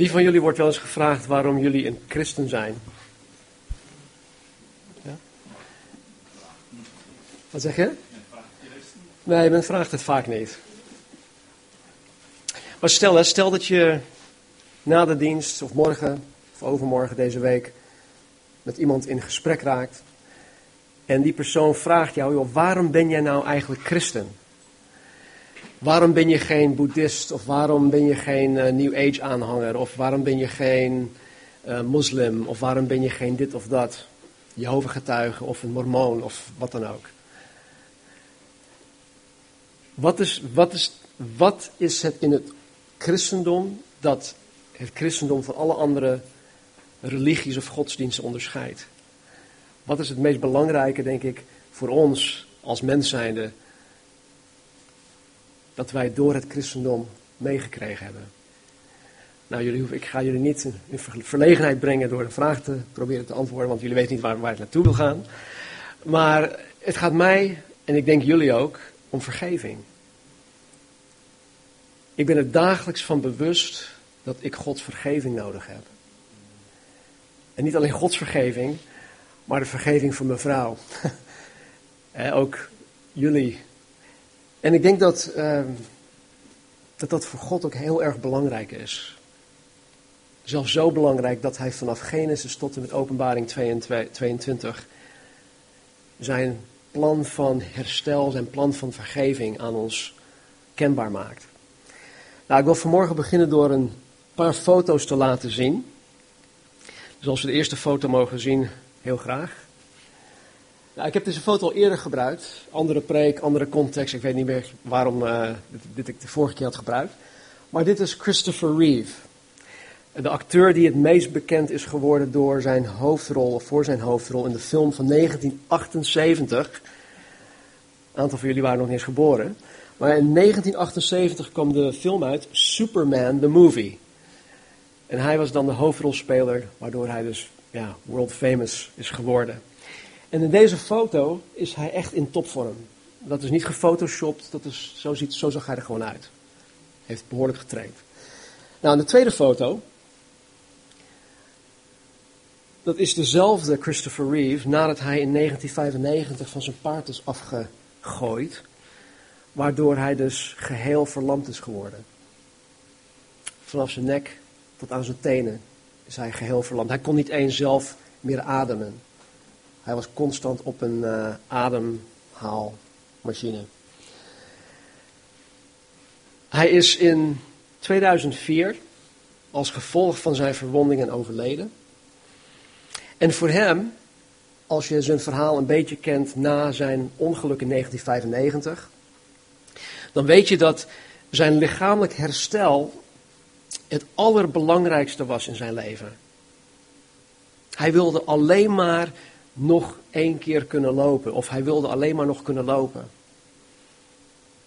Wie van jullie wordt wel eens gevraagd waarom jullie een christen zijn? Ja? Wat zeg je? Nee, men vraagt het vaak niet. Maar stel, stel dat je na de dienst of morgen of overmorgen deze week met iemand in gesprek raakt. En die persoon vraagt jou, joh, waarom ben jij nou eigenlijk christen? Waarom ben je geen boeddhist? Of waarom ben je geen uh, New Age aanhanger? Of waarom ben je geen uh, moslim? Of waarom ben je geen dit of dat? Jehovah getuige of een mormoon of wat dan ook. Wat is, wat, is, wat is het in het christendom dat het christendom van alle andere religies of godsdiensten onderscheidt? Wat is het meest belangrijke, denk ik, voor ons als mens zijnde, dat wij door het christendom meegekregen hebben? Nou, jullie, ik ga jullie niet in verlegenheid brengen door een vraag te proberen te antwoorden, want jullie weten niet waar, waar het naartoe wil gaan. Maar het gaat mij, en ik denk jullie ook, om vergeving. Ik ben er dagelijks van bewust dat ik Gods vergeving nodig heb. En niet alleen Gods vergeving, maar de vergeving van mijn vrouw. ook jullie. En ik denk dat, uh, dat dat voor God ook heel erg belangrijk is. Zelfs zo belangrijk dat hij vanaf Genesis tot en met Openbaring 22 zijn plan van herstel, zijn plan van vergeving aan ons kenbaar maakt. Nou, ik wil vanmorgen beginnen door een paar foto's te laten zien. Dus als we de eerste foto mogen zien, heel graag. Nou, ik heb deze foto al eerder gebruikt. Andere preek, andere context. Ik weet niet meer waarom uh, dit, dit, ik de vorige keer had gebruikt. Maar dit is Christopher Reeve. De acteur die het meest bekend is geworden door zijn hoofdrol, of voor zijn hoofdrol in de film van 1978. Een aantal van jullie waren nog niet eens geboren. Maar in 1978 kwam de film uit, Superman the Movie. En hij was dan de hoofdrolspeler, waardoor hij dus ja, world famous is geworden. En in deze foto is hij echt in topvorm. Dat is niet gefotoshopt, dat is, zo, ziet, zo zag hij er gewoon uit. Heeft behoorlijk getraind. Nou, in de tweede foto, dat is dezelfde Christopher Reeve nadat hij in 1995 van zijn paard is afgegooid waardoor hij dus geheel verlamd is geworden. Vanaf zijn nek tot aan zijn tenen is hij geheel verlamd. Hij kon niet eens zelf meer ademen. Hij was constant op een uh, ademhaalmachine. Hij is in 2004 als gevolg van zijn verwondingen overleden. En voor hem, als je zijn verhaal een beetje kent na zijn ongeluk in 1995, dan weet je dat zijn lichamelijk herstel het allerbelangrijkste was in zijn leven. Hij wilde alleen maar nog één keer kunnen lopen, of hij wilde alleen maar nog kunnen lopen.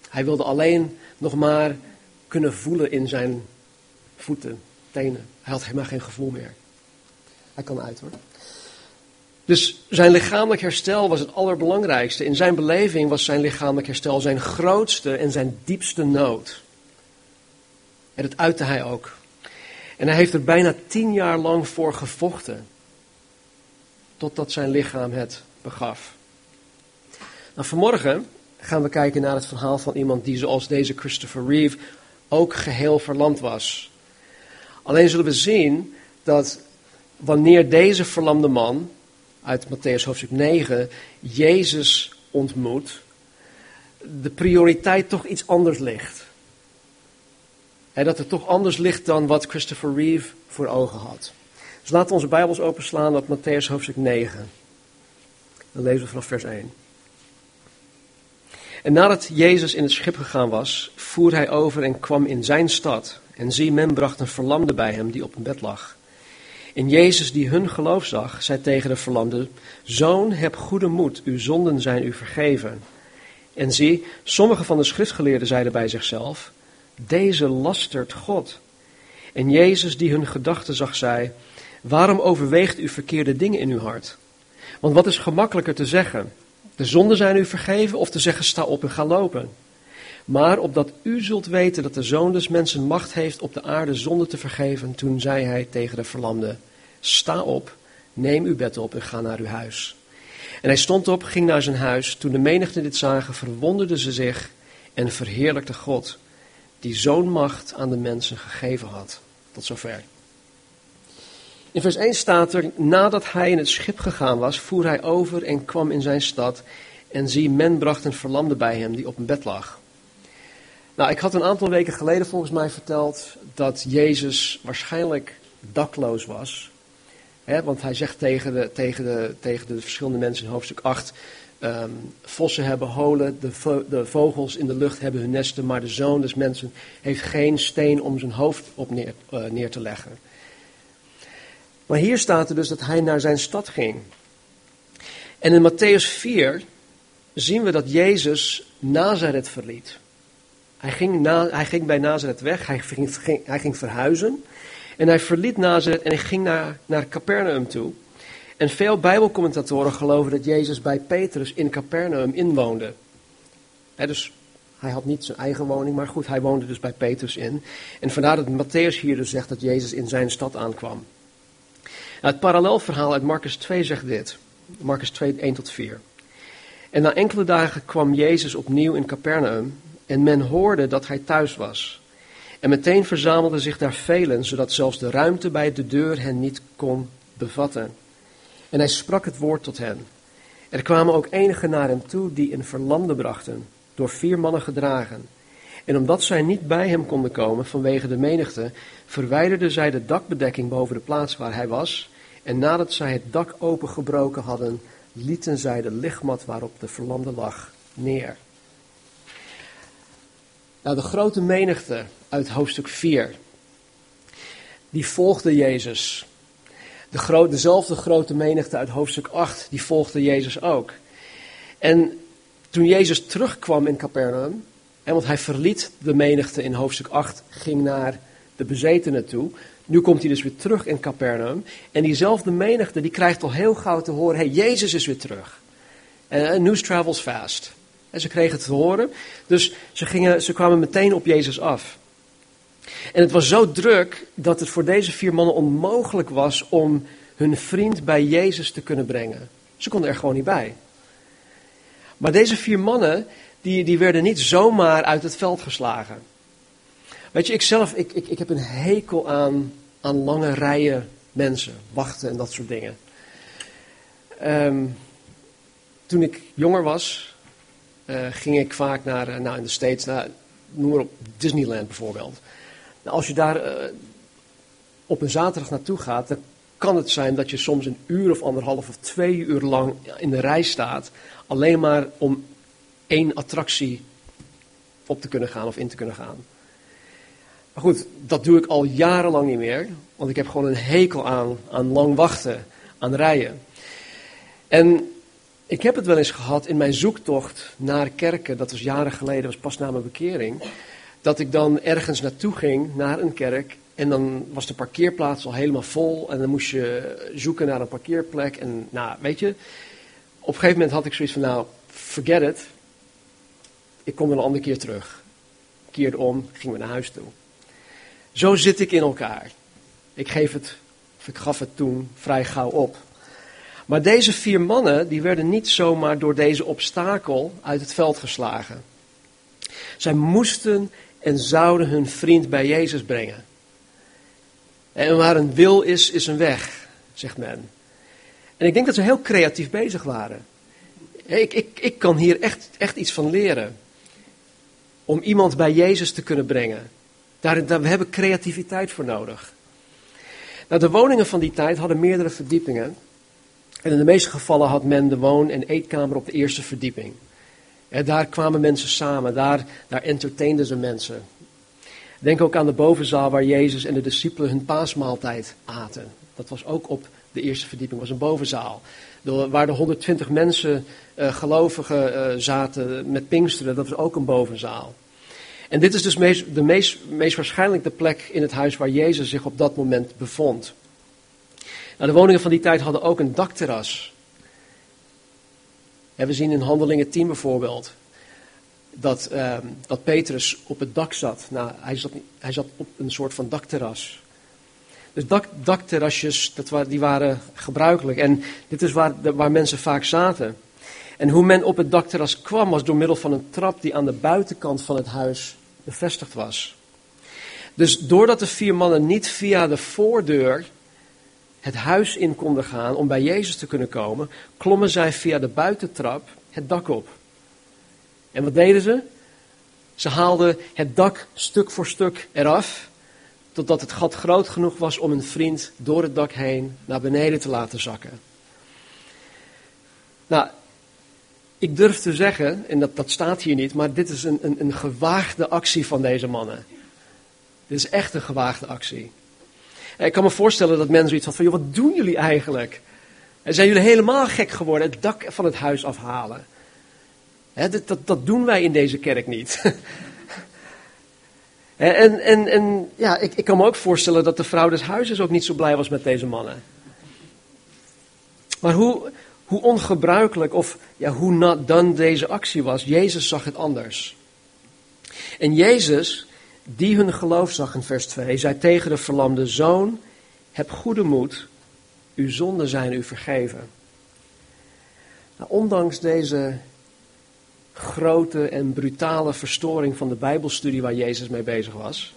Hij wilde alleen nog maar kunnen voelen in zijn voeten, tenen. Hij had helemaal geen gevoel meer. Hij kan uit hoor. Dus zijn lichamelijk herstel was het allerbelangrijkste. In zijn beleving was zijn lichamelijk herstel zijn grootste en zijn diepste nood. En dat uitte hij ook. En hij heeft er bijna tien jaar lang voor gevochten. Totdat zijn lichaam het begaf. Nou, vanmorgen gaan we kijken naar het verhaal van iemand die zoals deze Christopher Reeve ook geheel verlamd was. Alleen zullen we zien dat wanneer deze verlamde man uit Matthäus hoofdstuk 9 Jezus ontmoet, de prioriteit toch iets anders ligt. En dat het toch anders ligt dan wat Christopher Reeve voor ogen had. Dus laten we onze Bijbels openslaan op Matthäus hoofdstuk 9. Dan lezen we vanaf vers 1. En nadat Jezus in het schip gegaan was, voer hij over en kwam in zijn stad. En zie, men bracht een verlamde bij hem die op een bed lag. En Jezus, die hun geloof zag, zei tegen de verlamde: Zoon, heb goede moed, uw zonden zijn u vergeven. En zie, sommige van de schriftgeleerden zeiden bij zichzelf: Deze lastert God. En Jezus, die hun gedachten zag, zei: Waarom overweegt u verkeerde dingen in uw hart? Want wat is gemakkelijker te zeggen? De zonden zijn u vergeven of te zeggen: Sta op en ga lopen? Maar opdat u zult weten dat de Zoon des Mensen macht heeft op de aarde zonde te vergeven, toen zei hij tegen de verlamde, sta op, neem uw bed op en ga naar uw huis. En hij stond op, ging naar zijn huis. Toen de menigte dit zagen, verwonderden ze zich en verheerlijkte God, die zo'n macht aan de mensen gegeven had. Tot zover. In vers 1 staat er, nadat hij in het schip gegaan was, voer hij over en kwam in zijn stad. En zie, men bracht een verlamde bij hem die op een bed lag. Nou, ik had een aantal weken geleden volgens mij verteld dat Jezus waarschijnlijk dakloos was. want hij zegt tegen de, tegen, de, tegen de verschillende mensen in hoofdstuk 8, um, vossen hebben holen, de, de, vogels in de lucht hebben hun nesten, maar de zoon des mensen heeft geen steen om zijn hoofd op neer, uh, neer te leggen. Maar hier staat er dus dat hij naar zijn stad ging. En in Matthäus 4 zien we dat Jezus Nazareth verliet. Hij ging, hij ging bij Nazareth weg, hij ging, hij ging verhuizen. En hij verliet Nazareth en hij ging naar, naar Capernaum toe. En veel Bijbelcommentatoren geloven dat Jezus bij Petrus in Capernaum inwoonde. dus hij had niet zijn eigen woning, maar goed, hij woonde dus bij Petrus in. En vandaar dat Matthäus hier dus zegt dat Jezus in zijn stad aankwam. Het parallelverhaal uit Marcus 2 zegt dit. Marcus 2, 1 tot 4. En na enkele dagen kwam Jezus opnieuw in Capernaum en men hoorde dat hij thuis was. En meteen verzamelden zich daar velen, zodat zelfs de ruimte bij de deur hen niet kon bevatten. En hij sprak het woord tot hen. Er kwamen ook enigen naar hem toe die een verlamde brachten, door vier mannen gedragen. En omdat zij niet bij hem konden komen vanwege de menigte, verwijderden zij de dakbedekking boven de plaats waar hij was. En nadat zij het dak opengebroken hadden, lieten zij de lichtmat waarop de verlamde lag neer. Nou, de grote menigte uit hoofdstuk 4, die volgde Jezus. De dezelfde grote menigte uit hoofdstuk 8, die volgde Jezus ook. En toen Jezus terugkwam in Capernaum, en want hij verliet de menigte in hoofdstuk 8, ging naar de bezetenen toe. Nu komt hij dus weer terug in Capernaum. En diezelfde menigte die krijgt al heel gauw te horen, hey, Jezus is weer terug. En news travels fast. En ze kregen het te horen. Dus ze, gingen, ze kwamen meteen op Jezus af. En het was zo druk dat het voor deze vier mannen onmogelijk was om hun vriend bij Jezus te kunnen brengen. Ze konden er gewoon niet bij. Maar deze vier mannen, die, die werden niet zomaar uit het veld geslagen. Weet je, ik zelf, ik, ik, ik heb een hekel aan, aan lange rijen mensen, wachten en dat soort dingen. Um, toen ik jonger was, uh, ging ik vaak naar, uh, nou in de States, naar, noem maar op, Disneyland bijvoorbeeld. Nou, als je daar uh, op een zaterdag naartoe gaat, dan kan het zijn dat je soms een uur of anderhalf of twee uur lang in de rij staat, alleen maar om één attractie op te kunnen gaan of in te kunnen gaan. Maar goed, dat doe ik al jarenlang niet meer, want ik heb gewoon een hekel aan, aan lang wachten, aan rijden. En ik heb het wel eens gehad in mijn zoektocht naar kerken, dat was jaren geleden, was pas na mijn bekering, dat ik dan ergens naartoe ging, naar een kerk, en dan was de parkeerplaats al helemaal vol, en dan moest je zoeken naar een parkeerplek, en nou, weet je, op een gegeven moment had ik zoiets van, nou, forget it, ik kom wel een andere keer terug. Keerde om, ging we naar huis toe. Zo zit ik in elkaar. Ik geef het, of ik gaf het toen vrij gauw op. Maar deze vier mannen, die werden niet zomaar door deze obstakel uit het veld geslagen. Zij moesten en zouden hun vriend bij Jezus brengen. En waar een wil is, is een weg, zegt men. En ik denk dat ze heel creatief bezig waren. Ik, ik, ik kan hier echt, echt iets van leren. Om iemand bij Jezus te kunnen brengen. Daar, daar, we hebben creativiteit voor nodig. Nou, de woningen van die tijd hadden meerdere verdiepingen. En in de meeste gevallen had men de woon- en eetkamer op de eerste verdieping. En daar kwamen mensen samen, daar, daar entertainden ze mensen. Denk ook aan de bovenzaal waar Jezus en de discipelen hun paasmaaltijd aten. Dat was ook op de eerste verdieping, was een bovenzaal. waar de 120 mensen, uh, gelovigen, uh, zaten met Pinksteren, dat was ook een bovenzaal. En dit is dus meest, de meest, waarschijnlijk de plek in het huis waar Jezus zich op dat moment bevond. Nou, de woningen van die tijd hadden ook een dakterras. En we zien in Handelingen 10 bijvoorbeeld dat, ehm, dat Petrus op het dak zat. Nou, hij zat, hij zat op een soort van dakterras. Dus dak, dakterrasjes, dat waren, die waren gebruikelijk. En dit is waar, waar mensen vaak zaten. En hoe men op het dakterras kwam was door middel van een trap die aan de buitenkant van het huis bevestigd was. Dus doordat de vier mannen niet via de voordeur het huis in konden gaan om bij Jezus te kunnen komen, klommen zij via de buitentrap het dak op. En wat deden ze? Ze haalden het dak stuk voor stuk eraf, totdat het gat groot genoeg was om een vriend door het dak heen naar beneden te laten zakken. Nou, ik durf te zeggen, en dat, dat staat hier niet, maar dit is een, een, een gewaagde actie van deze mannen. Dit is echt een gewaagde actie. Ik kan me voorstellen dat mensen zoiets van, wat doen jullie eigenlijk? En zijn jullie helemaal gek geworden, het dak van het huis afhalen? dat, dat, dat, doen wij in deze kerk niet. en, en, en ja, ik, ik kan me ook voorstellen dat de vrouw des huizes ook niet zo blij was met deze mannen. Maar hoe, hoe ongebruikelijk of ja, hoe not done deze actie was, Jezus zag het anders. En Jezus, die hun geloof zag in vers 2, zei tegen de verlamde zoon, heb goede moed, uw zonden zijn u vergeven. Nou, ondanks deze grote en brutale verstoring van de Bijbelstudie waar Jezus mee bezig was,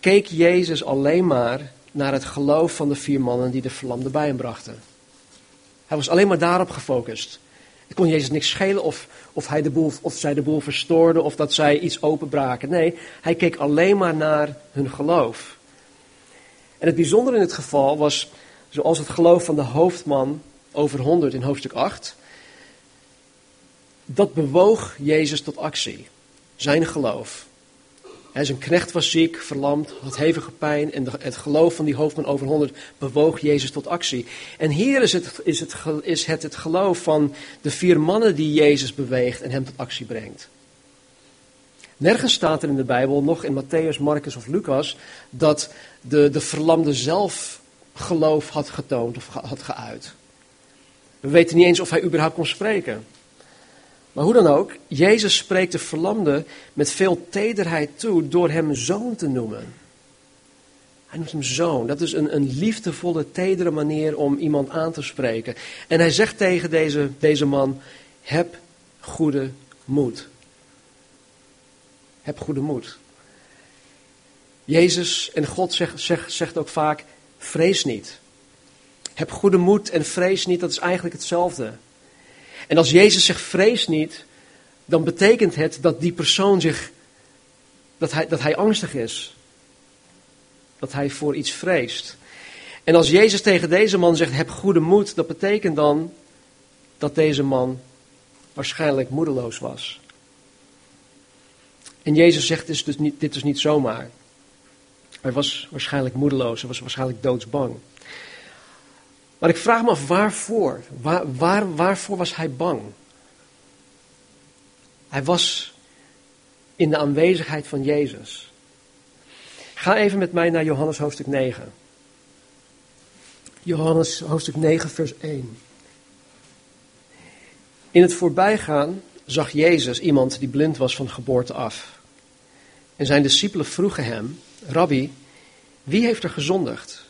keek Jezus alleen maar naar het geloof van de vier mannen die de verlamde bij hem brachten. Hij was alleen maar daarop gefocust. Het kon Jezus niks schelen of, of, hij de boel, of zij de boel verstoorden of dat zij iets openbraken. Nee, hij keek alleen maar naar hun geloof. En het bijzondere in het geval was, zoals het geloof van de hoofdman over 100 in hoofdstuk 8, dat bewoog Jezus tot actie. Zijn geloof. Zijn knecht was ziek, verlamd, had hevige pijn. En het geloof van die hoofdman over 100 bewoog Jezus tot actie. En hier is het, is, het, is het het geloof van de vier mannen die Jezus beweegt en hem tot actie brengt. Nergens staat er in de Bijbel, nog in Matthäus, Marcus of Lucas, dat de, de verlamde zelf geloof had getoond of had geuit. We weten niet eens of hij überhaupt kon spreken. Maar hoe dan ook, Jezus spreekt de verlamde met veel tederheid toe door hem zoon te noemen. Hij noemt hem zoon. Dat is een, een liefdevolle, tedere manier om iemand aan te spreken. En hij zegt tegen deze, deze man, heb goede moed. Heb goede moed. Jezus en God zegt, zegt, zegt ook vaak, vrees niet. Heb goede moed en vrees niet, dat is eigenlijk hetzelfde. En als Jezus zegt vrees niet, dan betekent het dat die persoon zich, dat hij, dat hij angstig is. Dat hij voor iets vreest. En als Jezus tegen deze man zegt heb goede moed, dat betekent dan dat deze man waarschijnlijk moedeloos was. En Jezus zegt dit is dus niet, dit is niet zomaar. Hij was waarschijnlijk moedeloos, hij was waarschijnlijk doodsbang. Maar ik vraag me af waarvoor. Waar, waar, waarvoor was hij bang? Hij was in de aanwezigheid van Jezus. Ga even met mij naar Johannes hoofdstuk 9. Johannes hoofdstuk 9, vers 1. In het voorbijgaan zag Jezus iemand die blind was van geboorte af. En zijn discipelen vroegen hem: Rabbi, wie heeft er gezondigd?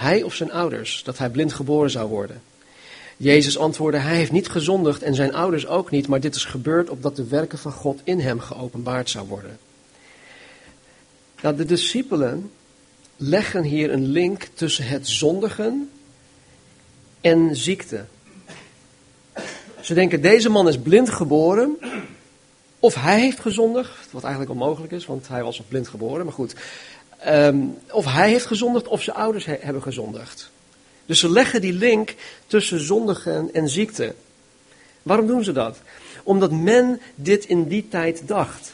Hij of zijn ouders, dat hij blind geboren zou worden. Jezus antwoordde, hij heeft niet gezondigd en zijn ouders ook niet, maar dit is gebeurd opdat de werken van God in hem geopenbaard zou worden. Nou, de discipelen leggen hier een link tussen het zondigen en ziekte. Ze denken, deze man is blind geboren, of hij heeft gezondigd, wat eigenlijk onmogelijk is, want hij was nog blind geboren, maar goed. Ehm, of hij heeft gezondigd of zijn ouders hebben gezondigd. Dus ze leggen die link tussen zondigen en ziekte. Waarom doen ze dat? Omdat men dit in die tijd dacht.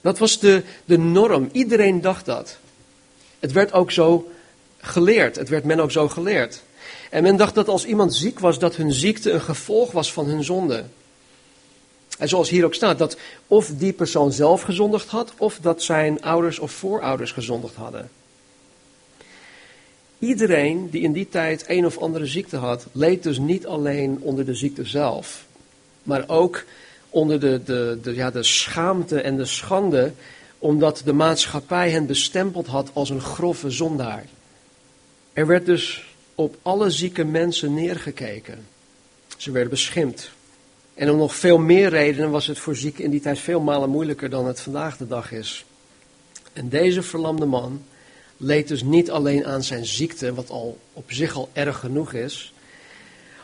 Dat was de, de norm. Iedereen dacht dat. Het werd ook zo geleerd. Het werd men ook zo geleerd. En men dacht dat als iemand ziek was, dat hun ziekte een gevolg was van hun zonde. En zoals hier ook staat, dat of die persoon zelf gezondigd had, of dat zijn ouders of voorouders gezondigd hadden. Iedereen die in die tijd een of andere ziekte had, leed dus niet alleen onder de ziekte zelf, maar ook onder de, de, de, ja, de schaamte en de schande, omdat de maatschappij hen bestempeld had als een grove zondaar. Er werd dus op alle zieke mensen neergekeken. Ze werden beschimpt. En om nog veel meer redenen was het voor zieken in die tijd veel malen moeilijker dan het vandaag de dag is. En deze verlamde man leed dus niet alleen aan zijn ziekte, wat al op zich al erg genoeg is,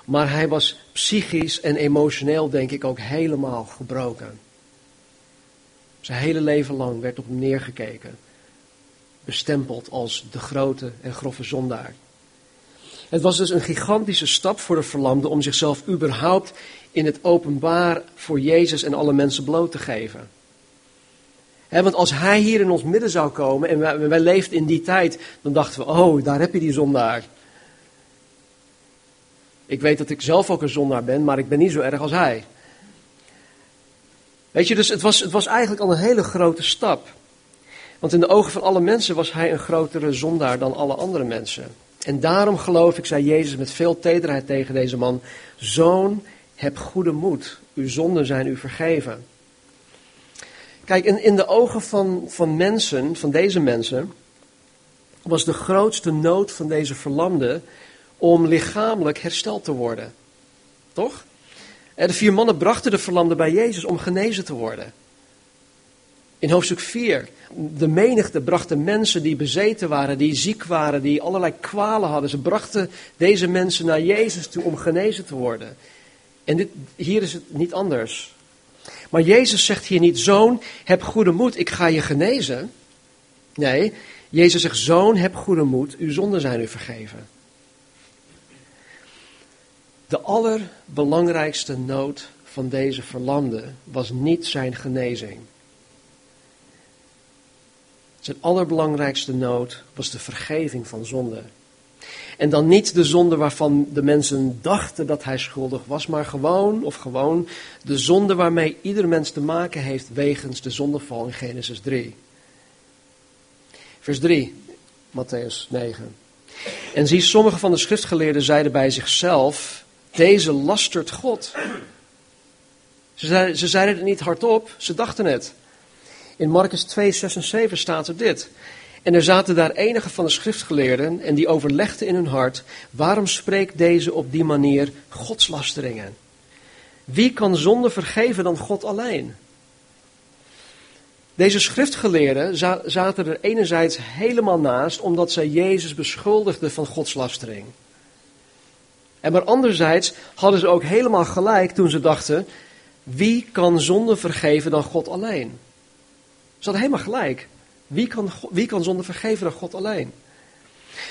maar hij was psychisch en emotioneel, denk ik, ook helemaal gebroken. Zijn hele leven lang werd op hem neergekeken, bestempeld als de grote en grove zondaar. Het was dus een gigantische stap voor de verlamde om zichzelf überhaupt in het openbaar voor Jezus en alle mensen bloot te geven. want als hij hier in ons midden zou komen en wij, wij leefden in die tijd, dan dachten we, oh, daar heb je die zondaar. Ik weet dat ik zelf ook een zondaar ben, maar ik ben niet zo erg als hij. Weet je, dus het was, het was eigenlijk al een hele grote stap. Want in de ogen van alle mensen was hij een grotere zondaar dan alle andere mensen. En daarom geloof ik, zei Jezus met veel tederheid tegen deze man: Zoon, heb goede moed, uw zonden zijn u vergeven. Kijk, in, in de ogen van, van mensen, van deze mensen, was de grootste nood van deze verlamde om lichamelijk hersteld te worden. Toch? De vier mannen brachten de verlamde bij Jezus om genezen te worden. In hoofdstuk 4, de menigte brachten mensen die bezeten waren, die ziek waren, die allerlei kwalen hadden. Ze brachten deze mensen naar Jezus toe om genezen te worden. En dit, hier is het niet anders. Maar Jezus zegt hier niet, zoon, heb goede moed, ik ga je genezen. Nee, Jezus zegt, zoon, heb goede moed, uw zonden zijn u vergeven. De allerbelangrijkste nood van deze verlamde was niet zijn genezing. Zijn allerbelangrijkste nood was de vergeving van zonde. En dan niet de zonde waarvan de mensen dachten dat hij schuldig was, maar gewoon, of gewoon, de zonde waarmee ieder mens te maken heeft wegens de zondeval in Genesis 3. Vers 3, Matthäus 9. En zie, sommige van de schriftgeleerden zeiden bij zichzelf, deze lastert God. Ze zeiden, ze zeiden het niet hardop, ze dachten het. In Marcus 2, 6 en 7 staat er dit. En er zaten daar enige van de schriftgeleerden en die overlegden in hun hart, waarom spreekt deze op die manier godslasteringen? Wie kan zonde vergeven dan God alleen? Deze schriftgeleerden zaten er enerzijds helemaal naast omdat zij Jezus beschuldigden van godslastering. En maar anderzijds hadden ze ook helemaal gelijk toen ze dachten, wie kan zonde vergeven dan God alleen? Ze hadden helemaal gelijk. Wie kan, wie kan zonde vergeven dan God alleen?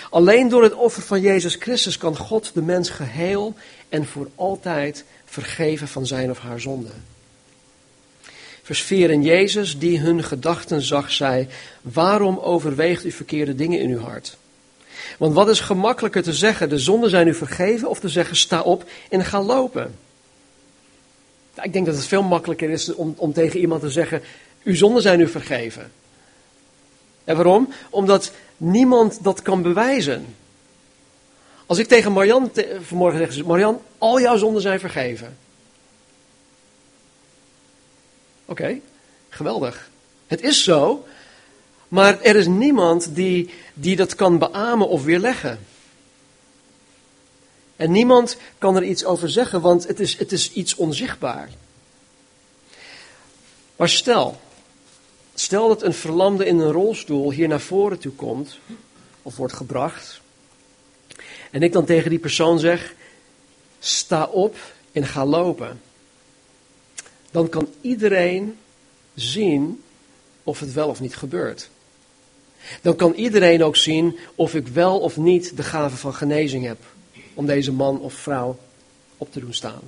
Alleen door het offer van Jezus Christus kan God de mens geheel en voor altijd vergeven van zijn of haar zonde. Vers 4 en Jezus, die hun gedachten zag, zei, waarom overweegt u verkeerde dingen in uw hart? Want wat is gemakkelijker te zeggen, de zonden zijn u vergeven, of te zeggen, sta op en ga lopen? Ik denk dat het veel makkelijker is om, om tegen iemand te zeggen, uw zonden zijn u vergeven. En waarom? Omdat niemand dat kan bewijzen. Als ik tegen Marian vanmorgen zeg, Marian, al jouw zonden zijn vergeven. Oké, geweldig. Het is zo, maar er is niemand die, die dat kan beamen of weerleggen. En niemand kan er iets over zeggen, want het is, het is iets onzichtbaar. Maar stel, Stel dat een verlamde in een rolstoel hier naar voren toe komt, of wordt gebracht, en ik dan tegen die persoon zeg: sta op en ga lopen. Dan kan iedereen zien of het wel of niet gebeurt. Dan kan iedereen ook zien of ik wel of niet de gave van genezing heb om deze man of vrouw op te doen staan.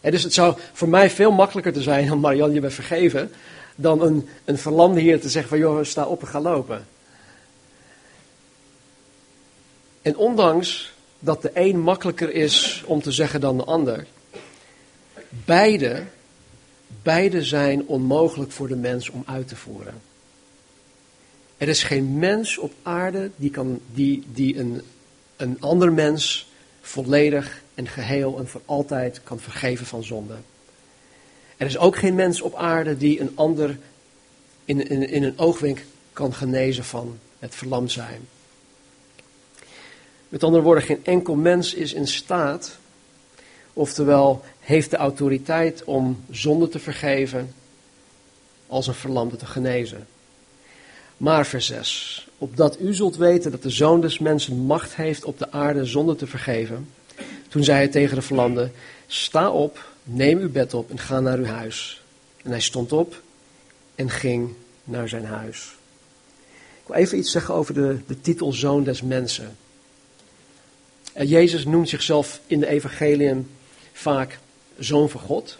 En dus het zou voor mij veel makkelijker te zijn dan Marianne, je bent vergeven dan een, een verlamde hier te zeggen van joh, sta op en ga lopen. En ondanks dat de een makkelijker is om te zeggen dan de ander, beide, beide zijn onmogelijk voor de mens om uit te voeren. Er is geen mens op aarde die, kan, die, die een, een ander mens volledig en geheel en voor altijd kan vergeven van zonde. Er is ook geen mens op aarde die een ander in, in, in een oogwenk kan genezen van het verlamd zijn. Met andere woorden, geen enkel mens is in staat, oftewel heeft de autoriteit om zonde te vergeven als een verlamde te genezen. Maar vers 6. Opdat u zult weten dat de zoon des mensen macht heeft op de aarde zonde te vergeven. Toen zei hij tegen de verlamde, sta op, neem uw bed op en ga naar uw huis. En hij stond op en ging naar zijn huis. Ik wil even iets zeggen over de, de titel zoon des mensen. En Jezus noemt zichzelf in de evangelium vaak zoon van God.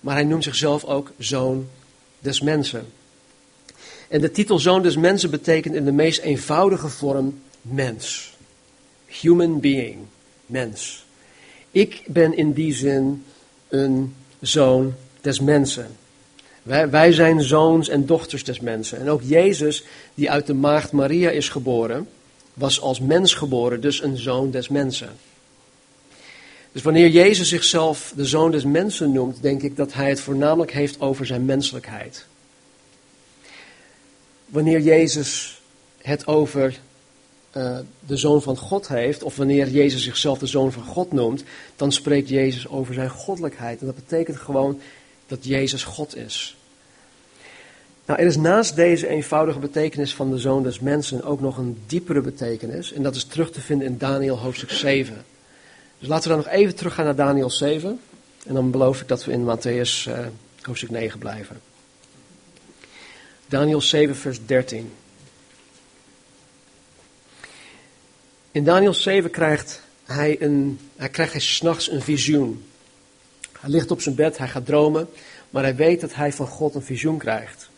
Maar hij noemt zichzelf ook zoon des mensen. En de titel zoon des mensen betekent in de meest eenvoudige vorm mens. Human being, mens. Ik ben in die zin een zoon des mensen. Wij, zijn zoons en dochters des mensen. En ook Jezus, die uit de maagd Maria is geboren, was als mens geboren, dus een zoon des mensen. Dus wanneer Jezus zichzelf de zoon des mensen noemt, denk ik dat hij het voornamelijk heeft over zijn menselijkheid. Wanneer Jezus het over uh, de zoon van God heeft, of wanneer Jezus zichzelf de zoon van God noemt, dan spreekt Jezus over zijn goddelijkheid. En dat betekent gewoon dat Jezus God is. Nou, er is naast deze eenvoudige betekenis van de zoon des mensen ook nog een diepere betekenis. En dat is terug te vinden in Daniel hoofdstuk 7. Dus laten we dan nog even teruggaan naar Daniel 7. En dan beloof ik dat we in Matthäus uh, hoofdstuk 9 blijven. Daniel 7, vers 13. In Daniel 7 krijgt hij, een, hij krijgt hij s'nachts een visioen. Hij ligt op zijn bed, hij gaat dromen, maar hij weet dat hij van God een visioen krijgt.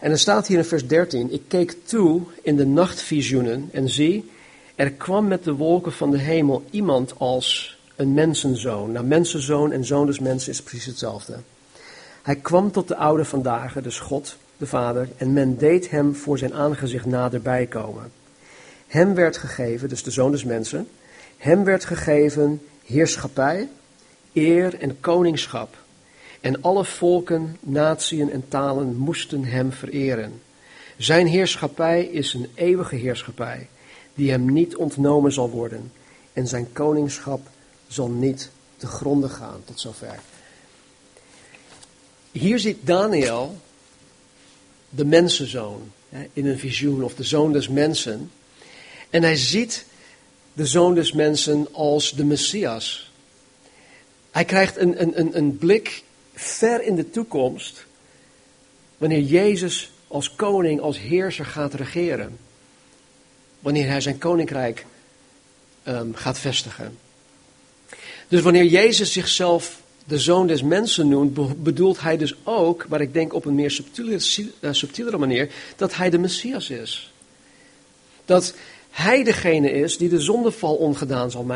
En er staat hier in vers 13: Ik keek toe in de nachtvisioenen en zie, er kwam met de wolken van de hemel iemand als een mensenzoon. Nou, mensenzoon en zoon des mensen is precies hetzelfde. Hij kwam tot de oude vandaag, dus God, de Vader, en men deed hem voor zijn aangezicht naderbij komen. Hem werd gegeven, dus de zoon des mensen, hem werd gegeven heerschappij, eer en koningschap. En alle volken, natieën en talen moesten hem vereren. Zijn heerschappij is een eeuwige heerschappij, die hem niet ontnomen zal worden. En zijn koningschap zal niet te gronden gaan. Tot zover. Hier ziet Daniel de mensenzoon in een visioen, of de zoon des mensen. En hij ziet de zoon des mensen als de Messias. Hij krijgt een, een, een, blik ver in de toekomst, wanneer Jezus als koning, als heerser gaat regeren. Wanneer hij zijn koninkrijk um, gaat vestigen. Dus wanneer Jezus zichzelf de zoon des mensen noemt, bedoelt hij dus ook, maar ik denk op een meer subtielere, uh, subtielere manier, dat hij de Messias is. Dat hij degene is die de zondeval ongedaan zal,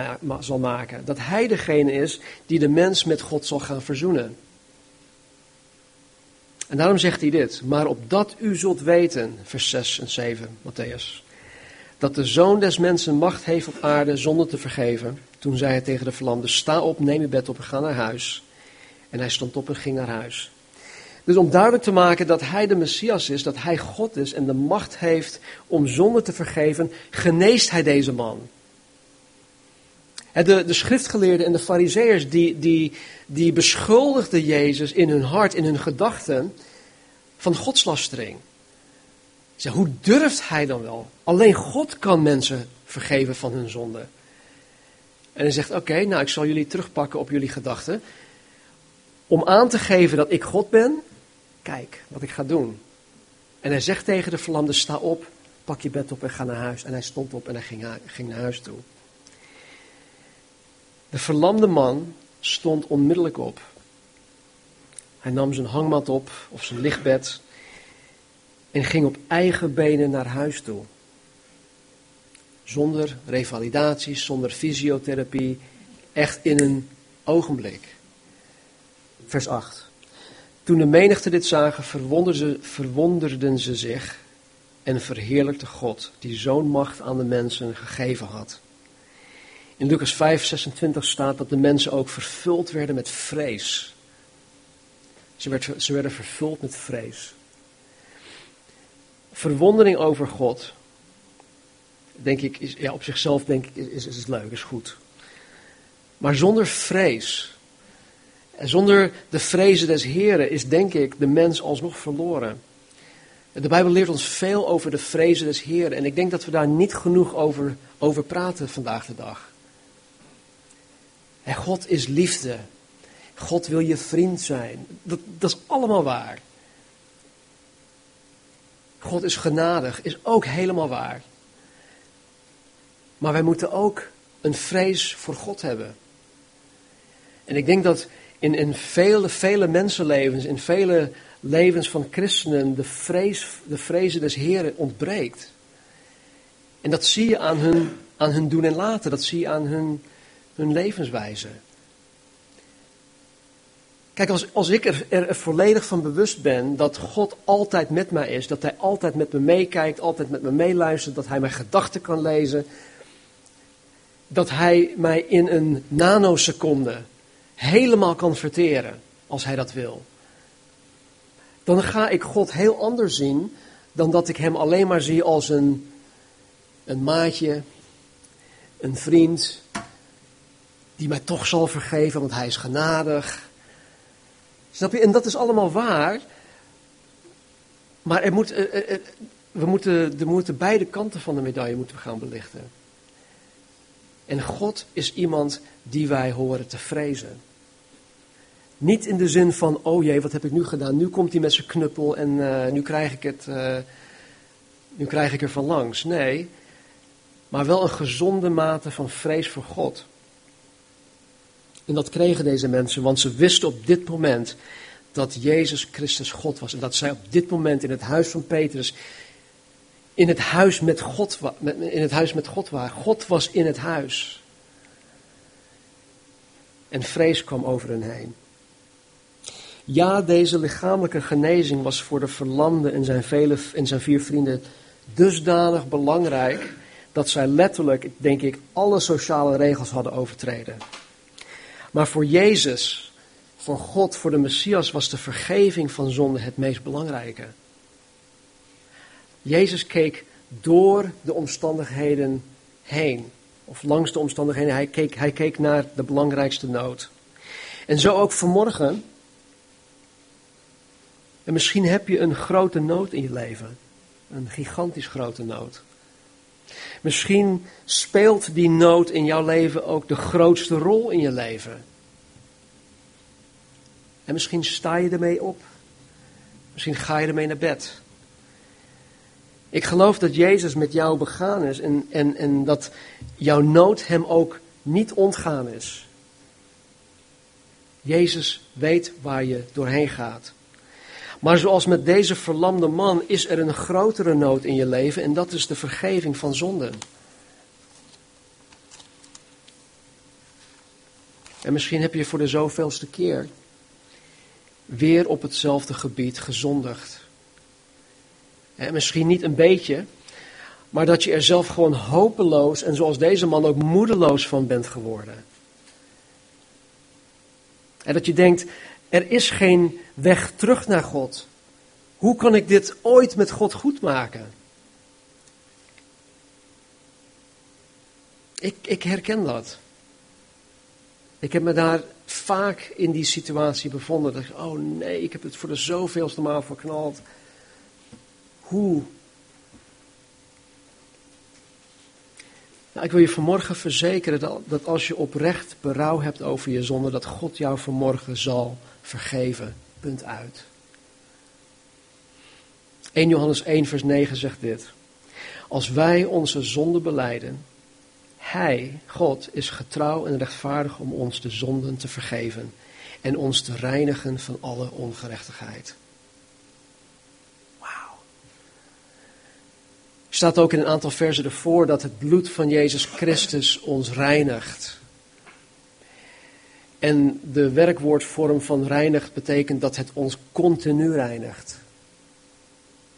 zal maken. Dat hij degene is die de mens met God zal gaan verzoenen. En daarom zegt hij dit. Maar opdat u zult weten, vers 6 en 7, Matthäus. Dat de zoon des mensen macht heeft op aarde zonder te vergeven. Toen zei hij tegen de verlamde, sta op, neem je bed op en ga naar huis. En hij stond op en ging naar huis. Dus om duidelijk te maken dat hij de Messias is, dat hij God is en de macht heeft om zonde te vergeven, geneest hij deze man. De, de schriftgeleerden en de fariseërs die, die, die beschuldigden Jezus in hun hart, in hun gedachten, van godslastering. Ze, hoe durft hij dan wel? Alleen God kan mensen vergeven van hun zonde. En hij zegt, oké, nou ik zal jullie terugpakken op jullie gedachten. Om aan te geven dat ik God ben, kijk wat ik ga doen. En hij zegt tegen de verlamde, sta op, pak je bed op en ga naar huis. En hij stond op en hij ging, ging naar huis toe. De verlamde man stond onmiddellijk op. Hij nam zijn hangmat op of zijn lichtbed en ging op eigen benen naar huis toe. Zonder revalidatie, zonder fysiotherapie, echt in een ogenblik. Vers 8. Toen de menigte dit zagen, verwonderden ze, verwonderden ze zich en verheerlijkte God, die zo'n macht aan de mensen gegeven had. In Lucas 5, 26 staat dat de mensen ook vervuld werden met vrees. Ze, werd, ze werden vervuld met vrees. Verwondering over God, denk ik, is, ja, op zichzelf denk ik, is, is leuk, is goed. Maar zonder vrees, zonder de vrezen des Heren, is denk ik de mens alsnog verloren. De Bijbel leert ons veel over de vrezen des Heren. En ik denk dat we daar niet genoeg over, over praten vandaag de dag. En God is liefde. God wil je vriend zijn. Dat, dat is allemaal waar. God is genadig, is ook helemaal waar. Maar wij moeten ook een vrees voor God hebben. En ik denk dat in, in vele, vele mensenlevens, in vele levens van christenen, de, vrees, de vrezen des Heren ontbreekt. En dat zie je aan hun, aan hun doen en laten, dat zie je aan hun, hun levenswijze. Kijk, als, als ik er, er, volledig van bewust ben dat God altijd met mij is, dat Hij altijd met me meekijkt, altijd met me meeluistert, dat Hij mijn gedachten kan lezen, dat Hij mij in een nanoseconde helemaal kan verteren als Hij dat wil. Dan ga ik God heel anders zien dan dat ik Hem alleen maar zie als een, een maatje, een vriend, die mij toch zal vergeven, want Hij is genadig. Snap je? En dat is allemaal waar. Maar moet, we moeten, er moeten beide kanten van de medaille moeten gaan belichten. En God is iemand die wij horen te vrezen. Niet in de zin van, oh jee, wat heb ik nu gedaan? Nu komt hij met zijn knuppel en uh, nu krijg ik het, uh, nu krijg ik er van langs. Nee, maar wel een gezonde mate van vrees voor God. En dat kregen deze mensen, want ze wisten op dit moment dat Jezus Christus God was. En dat zij op dit moment in het huis van Petrus, in het huis met God, in het huis met God waren. God was in het huis. En vrees kwam over hen heen. Ja, deze lichamelijke genezing was voor de verlamde en zijn, vele, en zijn vier vrienden dusdanig belangrijk dat zij letterlijk, denk ik, alle sociale regels hadden overtreden. Maar voor Jezus, voor God, voor de Messias was de vergeving van zonde het meest belangrijke. Jezus keek door de omstandigheden heen, of langs de omstandigheden, hij keek, hij keek naar de belangrijkste nood. En zo ook vanmorgen. En misschien heb je een grote nood in je leven, een gigantisch grote nood. Misschien speelt die nood in jouw leven ook de grootste rol in je leven. En misschien sta je ermee op. Misschien ga je ermee naar bed. Ik geloof dat Jezus met jou begaan is en, en, en dat jouw nood hem ook niet ontgaan is. Jezus weet waar je doorheen gaat. Maar zoals met deze verlamde man is er een grotere nood in je leven en dat is de vergeving van zonden. En misschien heb je voor de zoveelste keer weer op hetzelfde gebied gezondigd. En misschien niet een beetje, maar dat je er zelf gewoon hopeloos en zoals deze man ook moedeloos van bent geworden. En dat je denkt, er is geen weg terug naar God. Hoe kan ik dit ooit met God goed maken? Ik, ik herken dat. Ik heb me daar vaak in die situatie bevonden. Dat oh nee, ik heb het voor de zoveelste maal verknald. Hoe? Nou, ik wil je vanmorgen verzekeren dat, dat als je oprecht berouw hebt over je zonde, dat God jou vanmorgen zal vergeven. Punt uit. 1 Johannes 1 vers 9 zegt dit. Als wij onze zonde beleiden, Hij, God, is getrouw en rechtvaardig om ons de zonden te vergeven en ons te reinigen van alle ongerechtigheid. Wauw. Er staat ook in een aantal versen ervoor dat het bloed van Jezus Christus ons reinigt. En de werkwoordvorm van reinigt betekent dat het ons continu reinigt.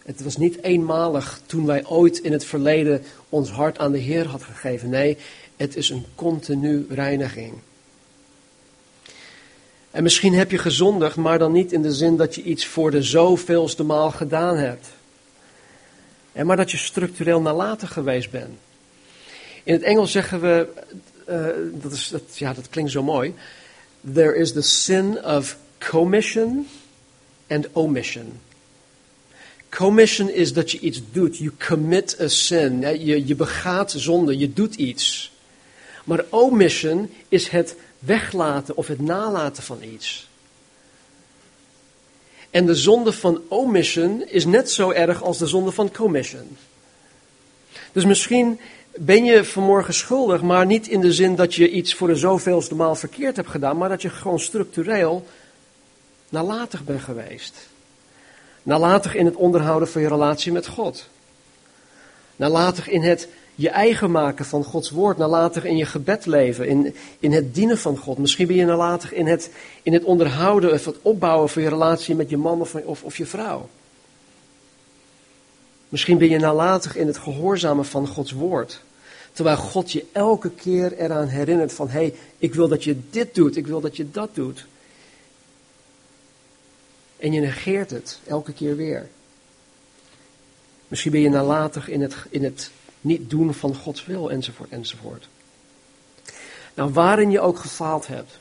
Het was niet eenmalig toen wij ooit in het verleden ons hart aan de Heer had gegeven. Nee, het is een continu reiniging. En misschien heb je gezondigd, maar dan niet in de zin dat je iets voor de zoveelste maal gedaan hebt. En maar dat je structureel nalatig geweest bent. In het Engels zeggen we, uh, dat, is, dat, ja, dat klinkt zo mooi. There is the sin of commission and omission. Commission is dat je iets doet. You commit a sin. Je, je begaat zonde. Je doet iets. Maar omission is het weglaten of het nalaten van iets. En de zonde van omission is net zo erg als de zonde van commission. Dus misschien ben je vanmorgen schuldig, maar niet in de zin dat je iets voor de zoveelste maal verkeerd hebt gedaan, maar dat je gewoon structureel nalatig bent geweest. Nalatig in het onderhouden van je relatie met God. Nalatig in het je eigen maken van Gods woord. Nalatig in je gebed leven, in, in het dienen van God. Misschien ben je nalatig in het, in het onderhouden of het opbouwen van je relatie met je man of, of je vrouw. Misschien ben je nalatig in het gehoorzamen van Gods woord. Terwijl God je elke keer eraan herinnert van, hé, hey, ik wil dat je dit doet, ik wil dat je dat doet. En je negeert het elke keer weer. Misschien ben je nalatig in het, in het niet doen van Gods wil, enzovoort, enzovoort. Nou, waarin je ook gefaald hebt,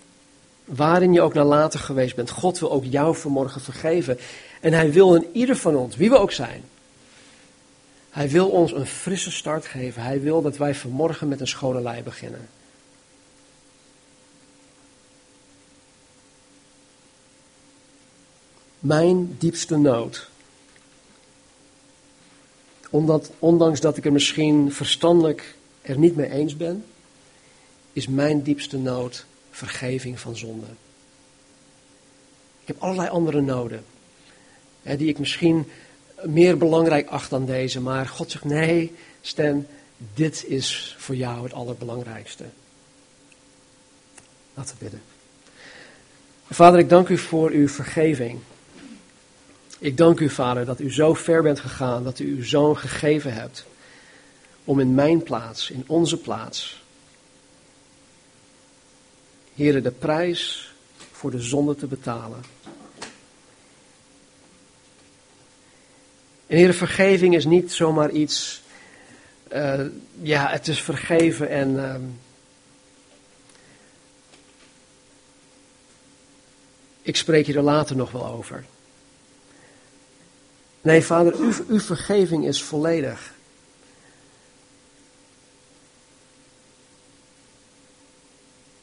waarin je ook nalatig geweest bent, God wil ook jou vanmorgen vergeven. En Hij wil in ieder van ons, wie we ook zijn, Hij wil ons een frisse start geven. Hij wil dat wij vanmorgen met een schone lei beginnen. Mijn diepste nood omdat, ondanks dat ik er misschien verstandelijk er niet mee eens ben, is mijn diepste nood vergeving van zonde. Ik heb allerlei andere noden, hè, die ik misschien meer belangrijk acht dan deze, maar God zegt nee, Stan, dit is voor jou het allerbelangrijkste. Laten we bidden. Vader, ik dank u voor uw vergeving. Ik dank u, Vader, dat u zo ver bent gegaan, dat u uw zoon gegeven hebt om in mijn plaats, in onze plaats, Heren, de prijs voor de zonde te betalen. En Heren, vergeving is niet zomaar iets, uh, ja, het is vergeven en uh, ik spreek je er later nog wel over. Nee, vader, uw, uw vergeving is volledig.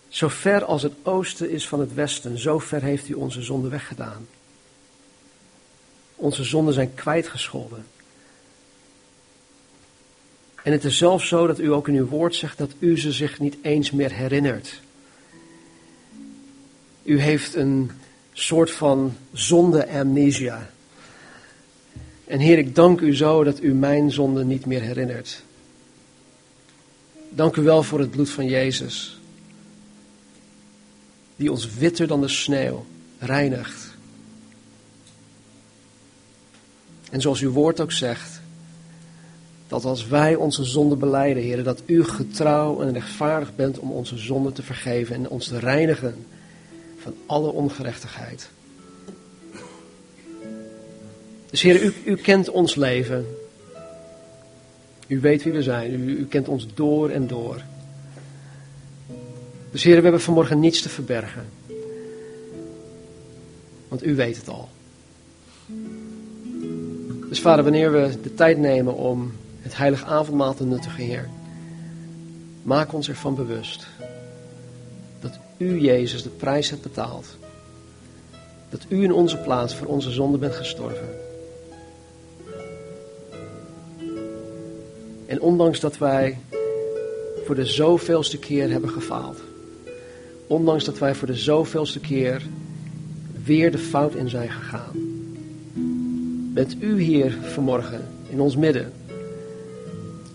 Zo ver als het oosten is van het westen, zo ver heeft u onze zonden weggedaan. Onze zonden zijn kwijtgescholden. En het is zelfs zo dat u ook in uw woord zegt dat u ze zich niet eens meer herinnert. U heeft een soort van zonde-amnesia. En Heer, ik dank u zo dat u mijn zonde niet meer herinnert. Dank u wel voor het bloed van Jezus, die ons witter dan de sneeuw reinigt. En zoals uw woord ook zegt, dat als wij onze zonde beleiden, Heer, dat u getrouw en rechtvaardig bent om onze zonde te vergeven en ons te reinigen van alle ongerechtigheid. Dus Heer, u, u kent ons leven. U weet wie we zijn. U, u kent ons door en door. Dus Heer, we hebben vanmorgen niets te verbergen. Want u weet het al. Dus vader, wanneer we de tijd nemen om het heilige avondmaal te nuttigen, Heer, maak ons ervan bewust dat u, Jezus, de prijs hebt betaald. Dat u in onze plaats voor onze zonde bent gestorven. En ondanks dat wij voor de zoveelste keer hebben gefaald, ondanks dat wij voor de zoveelste keer weer de fout in zijn gegaan, bent u hier vanmorgen in ons midden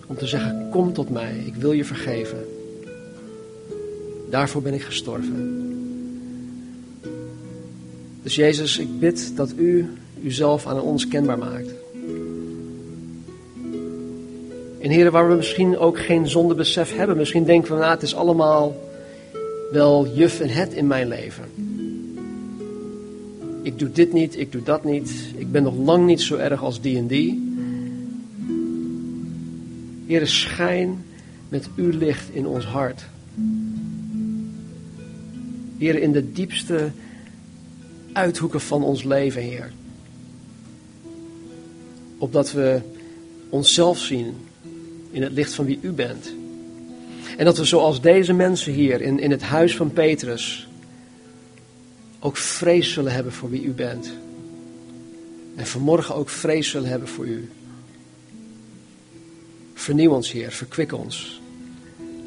om te zeggen: Kom tot mij, ik wil je vergeven. Daarvoor ben ik gestorven. Dus Jezus, ik bid dat u uzelf aan ons kenbaar maakt. En heren, waar we misschien ook geen zondebesef hebben. Misschien denken we, nou, het is allemaal wel juf en het in mijn leven. Ik doe dit niet, ik doe dat niet. Ik ben nog lang niet zo erg als die en die. Heer, schijn met uw licht in ons hart. Heer, in de diepste uithoeken van ons leven, Heer. Opdat we onszelf zien in het licht van wie u bent. En dat we zoals deze mensen hier in, in het huis van Petrus ook vrees zullen hebben voor wie u bent. En vanmorgen ook vrees zullen hebben voor u. Vernieuw ons, Heer, verkwik ons.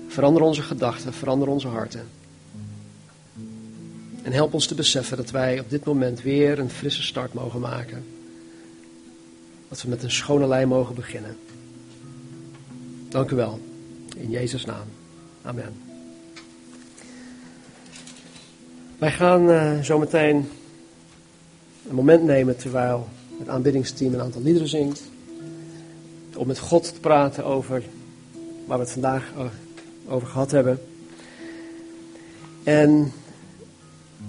Verander onze gedachten, verander onze harten. En help ons te beseffen dat wij op dit moment weer een frisse start mogen maken. Dat we met een schone lijn mogen beginnen. Dank u wel. In Jezus' naam. Amen. Wij gaan uh, zo meteen een moment nemen terwijl het aanbiddingsteam een aantal liederen zingt. Om met God te praten over waar we het vandaag eh, over gehad hebben. En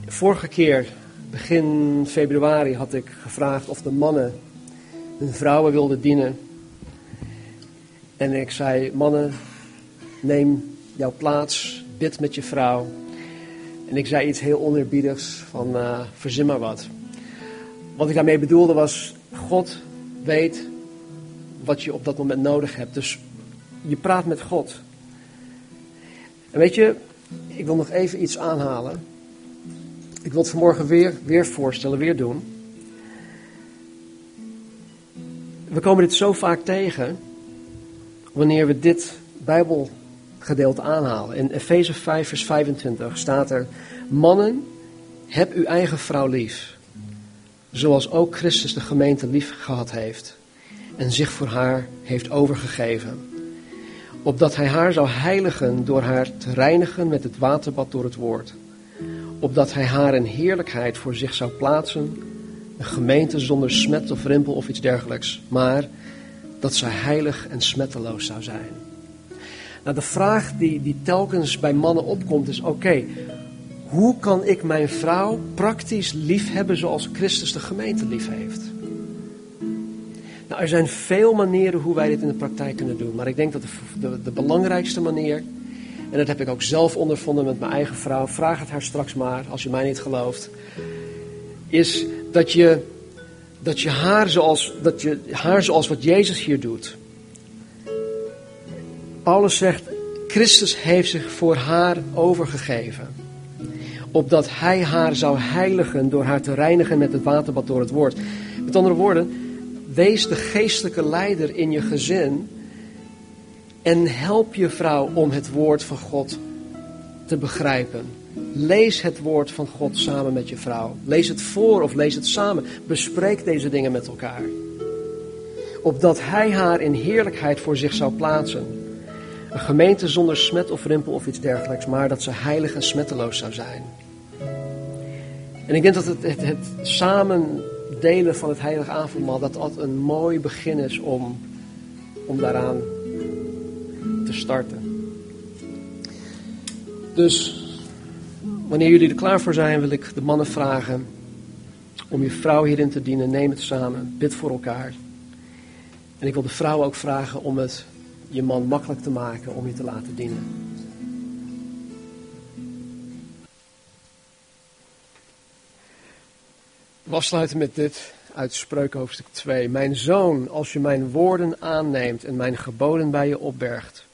vorige keer, begin februari, had ik gevraagd of de mannen hun vrouwen wilden dienen. En ik zei, mannen, neem jouw plaats, bid met je vrouw. En ik zei iets heel oneerbiedigs van, uh, verzin maar wat. Wat ik daarmee bedoelde was, God weet wat je op dat moment nodig hebt. Dus je praat met God. En weet je, ik wil nog even iets aanhalen. Ik wil het vanmorgen weer, weer voorstellen, weer doen. We komen dit zo vaak tegen wanneer we dit Bijbelgedeelte aanhalen. In Efeze 5, vers 25 staat er: Mannen, heb uw eigen vrouw lief, zoals ook Christus de gemeente lief gehad heeft en zich voor haar heeft overgegeven. Opdat hij haar zou heiligen door haar te reinigen met het waterbad door het woord. Opdat hij haar in heerlijkheid voor zich zou plaatsen, een gemeente zonder smet of rimpel of iets dergelijks, maar dat zij heilig en smetteloos zou zijn. Nou, de vraag die, die telkens bij mannen opkomt is: oké, hoe kan ik mijn vrouw praktisch lief hebben zoals Christus de gemeente lief heeft? Nou, er zijn veel manieren hoe wij dit in de praktijk kunnen doen, maar ik denk dat de, de, de belangrijkste manier, en dat heb ik ook zelf ondervonden met mijn eigen vrouw, vraag het haar straks maar als je mij niet gelooft, is dat je dat je haar zoals, dat je haar zoals wat Jezus hier doet. Paulus zegt, Christus heeft zich voor haar overgegeven. Opdat hij haar zou heiligen door haar te reinigen met het waterbad door het woord. Met andere woorden, wees de geestelijke leider in je gezin. En help je vrouw om het woord van God te begrijpen. Lees het woord van God samen met je vrouw. Lees het voor of lees het samen. Bespreek deze dingen met elkaar. Opdat hij haar in heerlijkheid voor zich zou plaatsen. Een gemeente zonder smet of rimpel of iets dergelijks, maar dat ze heilig en smetteloos zou zijn. En ik denk dat het, het, samen delen van het heilige avondmaal, dat dat een mooi begin is om, om daaraan te starten. Dus Wanneer jullie er klaar voor zijn, wil ik de mannen vragen om je vrouw hierin te dienen. Neem het samen, bid voor elkaar. En ik wil de vrouw ook vragen om het je man makkelijk te maken om je te laten dienen. We afsluiten met dit uit Spreuken hoofdstuk 2. Mijn zoon, als je mijn woorden aanneemt en mijn geboden bij je opbergt,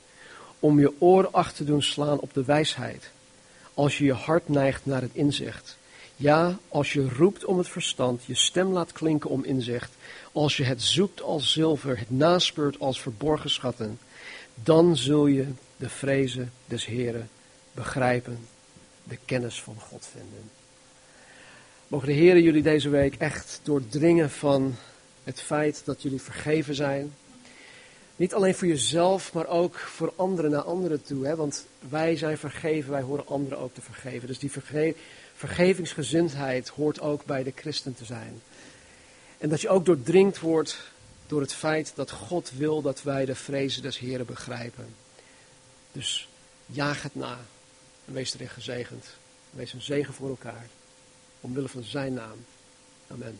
om je oor achter te doen slaan op de wijsheid als je je hart neigt naar het inzicht. Ja, als je roept om het verstand, je stem laat klinken om inzicht, als je het zoekt als zilver, het naspeurt als verborgen schatten, dan zul je de vrezen des Heren begrijpen, de kennis van God vinden. Mogen de Heren jullie deze week echt doordringen van het feit dat jullie vergeven zijn, niet alleen voor jezelf, maar ook voor anderen naar anderen toe. Hè? Want wij zijn vergeven, wij horen anderen ook te vergeven. Dus die verge vergevingsgezindheid hoort ook bij de christen te zijn. En dat je ook doordringd wordt door het feit dat God wil dat wij de vrezen des Heren begrijpen. Dus jaag het na en wees erin gezegend. Wees een zegen voor elkaar, omwille van zijn naam. Amen.